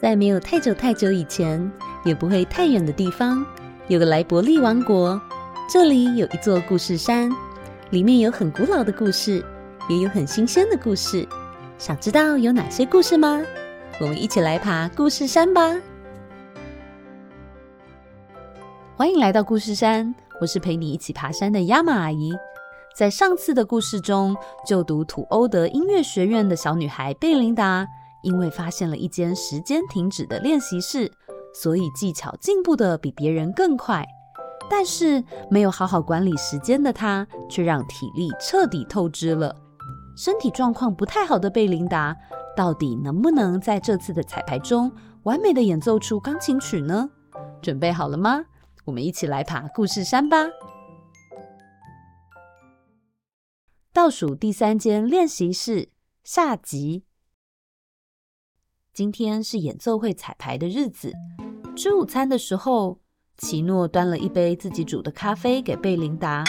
在没有太久太久以前，也不会太远的地方，有个莱伯利王国。这里有一座故事山，里面有很古老的故事，也有很新鲜的故事。想知道有哪些故事吗？我们一起来爬故事山吧！欢迎来到故事山，我是陪你一起爬山的亚马阿姨。在上次的故事中，就读土欧德音乐学院的小女孩贝琳达。因为发现了一间时间停止的练习室，所以技巧进步得比别人更快。但是没有好好管理时间的他，却让体力彻底透支了。身体状况不太好的贝琳达，到底能不能在这次的彩排中完美的演奏出钢琴曲呢？准备好了吗？我们一起来爬故事山吧！倒数第三间练习室下集。今天是演奏会彩排的日子。吃午餐的时候，奇诺端了一杯自己煮的咖啡给贝琳达。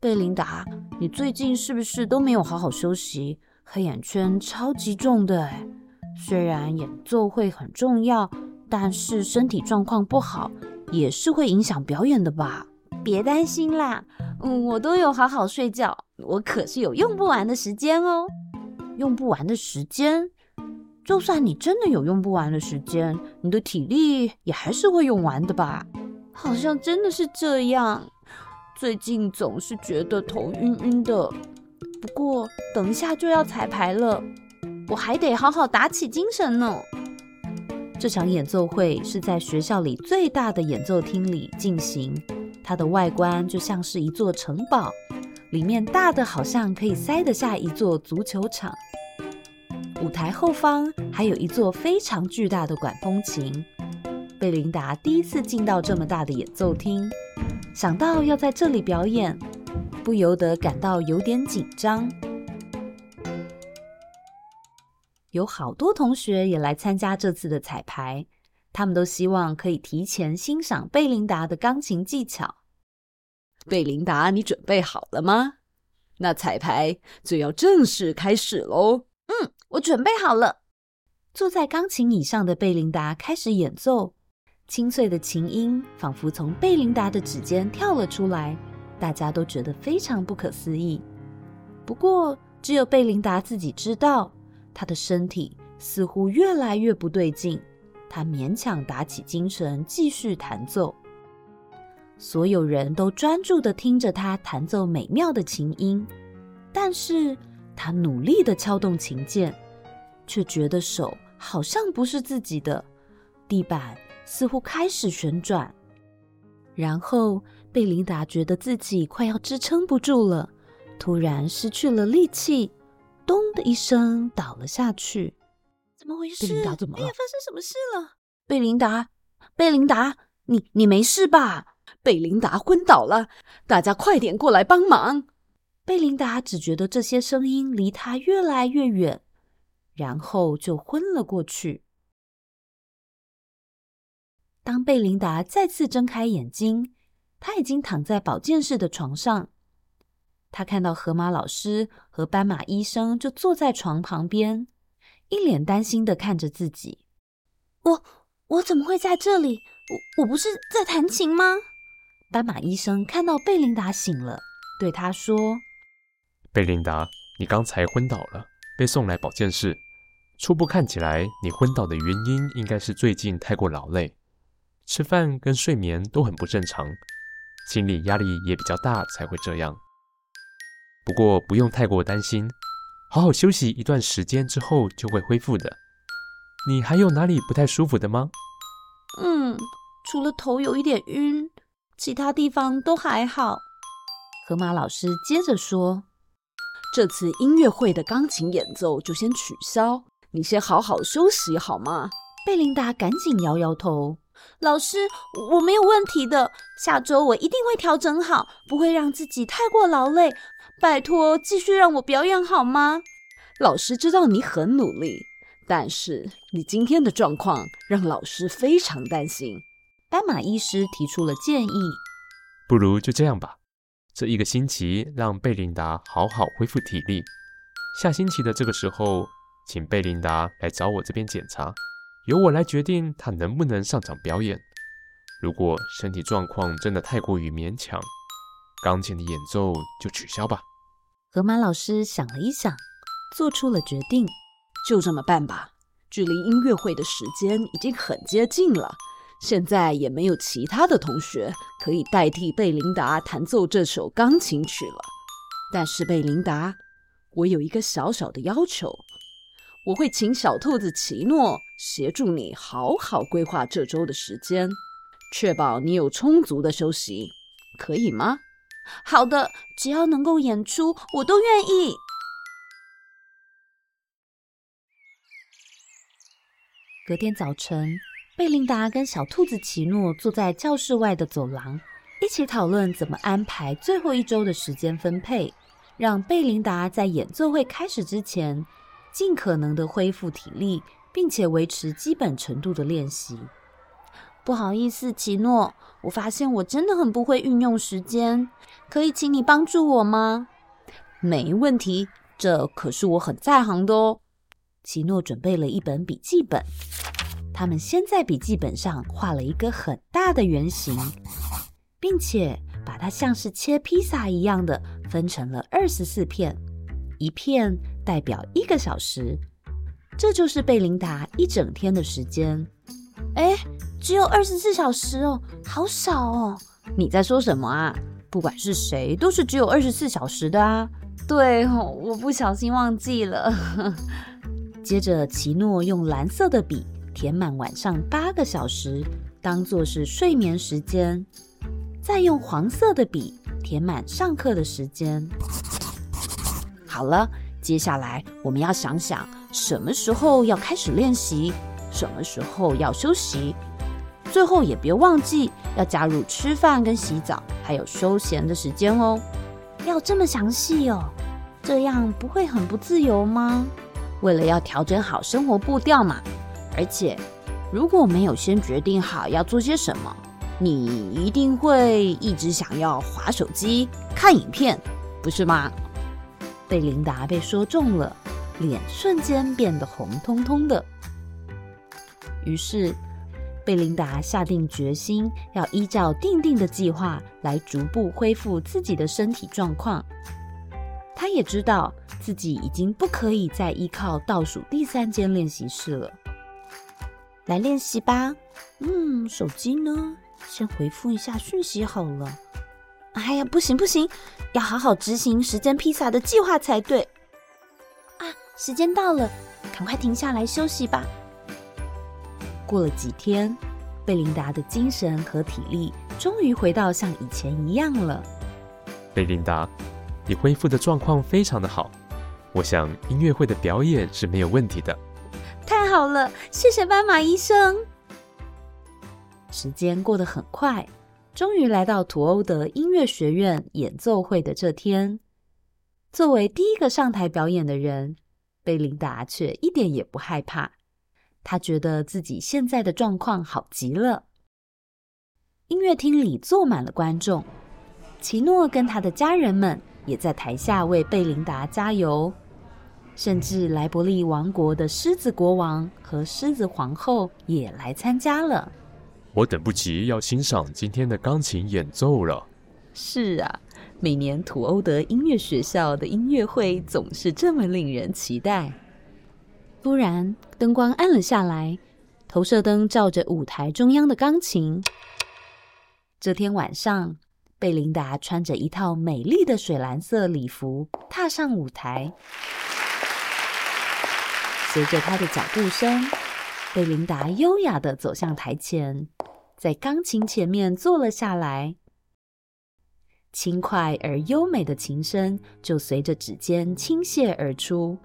贝琳达，你最近是不是都没有好好休息？黑眼圈超级重的哎。虽然演奏会很重要，但是身体状况不好也是会影响表演的吧？别担心啦，嗯，我都有好好睡觉。我可是有用不完的时间哦。用不完的时间？就算你真的有用不完的时间，你的体力也还是会用完的吧？好像真的是这样。最近总是觉得头晕晕的。不过等一下就要彩排了，我还得好好打起精神呢。这场演奏会是在学校里最大的演奏厅里进行，它的外观就像是一座城堡，里面大的好像可以塞得下一座足球场。舞台后方还有一座非常巨大的管风琴。贝琳达第一次进到这么大的演奏厅，想到要在这里表演，不由得感到有点紧张。有好多同学也来参加这次的彩排，他们都希望可以提前欣赏贝琳达的钢琴技巧。贝琳达，你准备好了吗？那彩排就要正式开始喽！嗯，我准备好了。坐在钢琴椅上的贝琳达开始演奏，清脆的琴音仿佛从贝琳达的指尖跳了出来，大家都觉得非常不可思议。不过，只有贝琳达自己知道，她的身体似乎越来越不对劲。她勉强打起精神继续弹奏，所有人都专注地听着她弹奏美妙的琴音，但是。他努力地敲动琴键，却觉得手好像不是自己的。地板似乎开始旋转，然后贝琳达觉得自己快要支撑不住了，突然失去了力气，咚的一声倒了下去。怎么回事？贝琳达怎么了？哎呀，发生什么事了？贝琳达，贝琳达，你你没事吧？贝琳达昏倒了，大家快点过来帮忙！贝琳达只觉得这些声音离她越来越远，然后就昏了过去。当贝琳达再次睁开眼睛，她已经躺在保健室的床上。她看到河马老师和斑马医生就坐在床旁边，一脸担心的看着自己。我我怎么会在这里？我我不是在弹琴吗？斑马医生看到贝琳达醒了，对他说。贝琳达，你刚才昏倒了，被送来保健室。初步看起来，你昏倒的原因应该是最近太过劳累，吃饭跟睡眠都很不正常，心理压力也比较大才会这样。不过不用太过担心，好好休息一段时间之后就会恢复的。你还有哪里不太舒服的吗？嗯，除了头有一点晕，其他地方都还好。河马老师接着说。这次音乐会的钢琴演奏就先取消，你先好好休息好吗？贝琳达赶紧摇摇头。老师，我没有问题的，下周我一定会调整好，不会让自己太过劳累。拜托，继续让我表演好吗？老师知道你很努力，但是你今天的状况让老师非常担心。斑马医师提出了建议，不如就这样吧。这一个星期，让贝琳达好好恢复体力。下星期的这个时候，请贝琳达来找我这边检查。由我来决定她能不能上场表演。如果身体状况真的太过于勉强，钢琴的演奏就取消吧。河马老师想了一想，做出了决定，就这么办吧。距离音乐会的时间已经很接近了，现在也没有其他的同学可以代替贝琳达弹奏这首钢琴曲了。但是贝琳达，我有一个小小的要求，我会请小兔子奇诺协助你好好规划这周的时间，确保你有充足的休息，可以吗？好的，只要能够演出，我都愿意。隔天早晨，贝琳达跟小兔子奇诺坐在教室外的走廊，一起讨论怎么安排最后一周的时间分配，让贝琳达在演奏会开始之前，尽可能的恢复体力，并且维持基本程度的练习。不好意思，奇诺，我发现我真的很不会运用时间，可以请你帮助我吗？没问题，这可是我很在行的哦。奇诺准备了一本笔记本，他们先在笔记本上画了一个很大的圆形，并且把它像是切披萨一样的分成了二十四片，一片代表一个小时，这就是贝琳达一整天的时间。哎，只有二十四小时哦，好少哦！你在说什么啊？不管是谁，都是只有二十四小时的啊。对哦，我不小心忘记了。接着，奇诺用蓝色的笔填满晚上八个小时，当做是睡眠时间；再用黄色的笔填满上课的时间。好了，接下来我们要想想什么时候要开始练习，什么时候要休息。最后也别忘记要加入吃饭跟洗澡，还有休闲的时间哦。要这么详细哦？这样不会很不自由吗？为了要调整好生活步调嘛，而且如果没有先决定好要做些什么，你一定会一直想要划手机、看影片，不是吗？贝琳达被说中了，脸瞬间变得红彤彤的。于是，贝琳达下定决心要依照定定的计划来逐步恢复自己的身体状况。他也知道自己已经不可以再依靠倒数第三间练习室了。来练习吧。嗯，手机呢？先回复一下讯息好了。哎呀，不行不行，要好好执行时间披萨的计划才对。啊，时间到了，赶快停下来休息吧。过了几天，贝琳达的精神和体力终于回到像以前一样了。贝琳达。你恢复的状况非常的好，我想音乐会的表演是没有问题的。好了，谢谢斑马医生。时间过得很快，终于来到图欧德音乐学院演奏会的这天。作为第一个上台表演的人，贝琳达却一点也不害怕。她觉得自己现在的状况好极了。音乐厅里坐满了观众，奇诺跟他的家人们。也在台下为贝琳达加油，甚至莱伯利王国的狮子国王和狮子皇后也来参加了。我等不及要欣赏今天的钢琴演奏了。是啊，每年土欧德音乐学校的音乐会总是这么令人期待。突然，灯光暗了下来，投射灯照着舞台中央的钢琴。这天晚上。贝琳达穿着一套美丽的水蓝色礼服，踏上舞台。随着他的脚步声，贝琳达优雅地走向台前，在钢琴前面坐了下来。轻快而优美的琴声就随着指尖倾泻而出。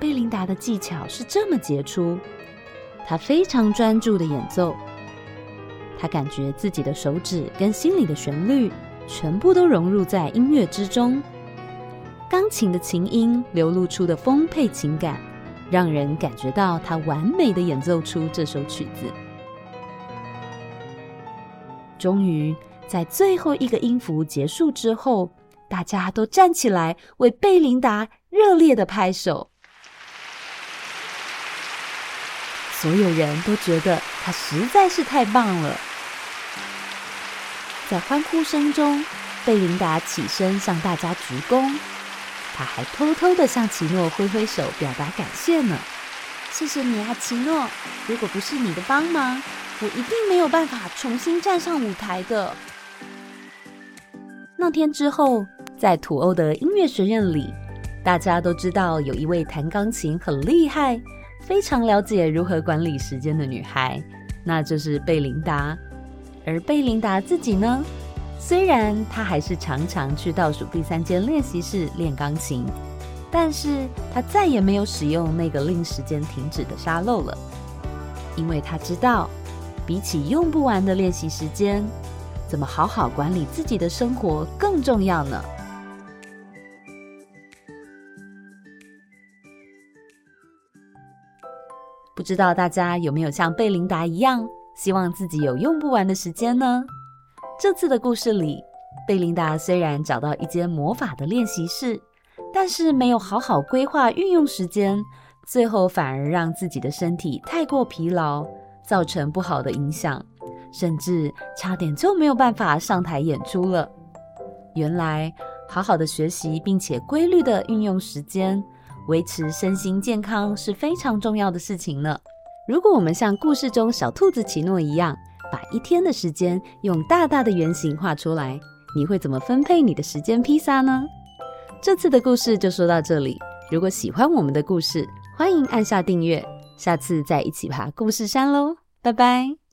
贝琳达的技巧是这么杰出，她非常专注的演奏，他感觉自己的手指跟心里的旋律全部都融入在音乐之中，钢琴的琴音流露出的丰沛情感，让人感觉到他完美的演奏出这首曲子。终于，在最后一个音符结束之后，大家都站起来为贝琳达热烈的拍手。所有人都觉得他实在是太棒了。在欢呼声中，贝琳达起身向大家鞠躬，她还偷偷的向奇诺挥挥手，表达感谢呢。谢谢你啊，奇诺！如果不是你的帮忙，我一定没有办法重新站上舞台的。那天之后，在土欧的音乐学院里，大家都知道有一位弹钢琴很厉害、非常了解如何管理时间的女孩，那就是贝琳达。而贝琳达自己呢，虽然她还是常常去倒数第三间练习室练钢琴，但是她再也没有使用那个令时间停止的沙漏了，因为她知道，比起用不完的练习时间，怎么好好管理自己的生活更重要呢？不知道大家有没有像贝琳达一样？希望自己有用不完的时间呢？这次的故事里，贝琳达虽然找到一间魔法的练习室，但是没有好好规划运用时间，最后反而让自己的身体太过疲劳，造成不好的影响，甚至差点就没有办法上台演出了。原来，好好的学习并且规律的运用时间，维持身心健康是非常重要的事情呢。如果我们像故事中小兔子奇诺一样，把一天的时间用大大的圆形画出来，你会怎么分配你的时间披萨呢？这次的故事就说到这里。如果喜欢我们的故事，欢迎按下订阅，下次再一起爬故事山喽！拜拜。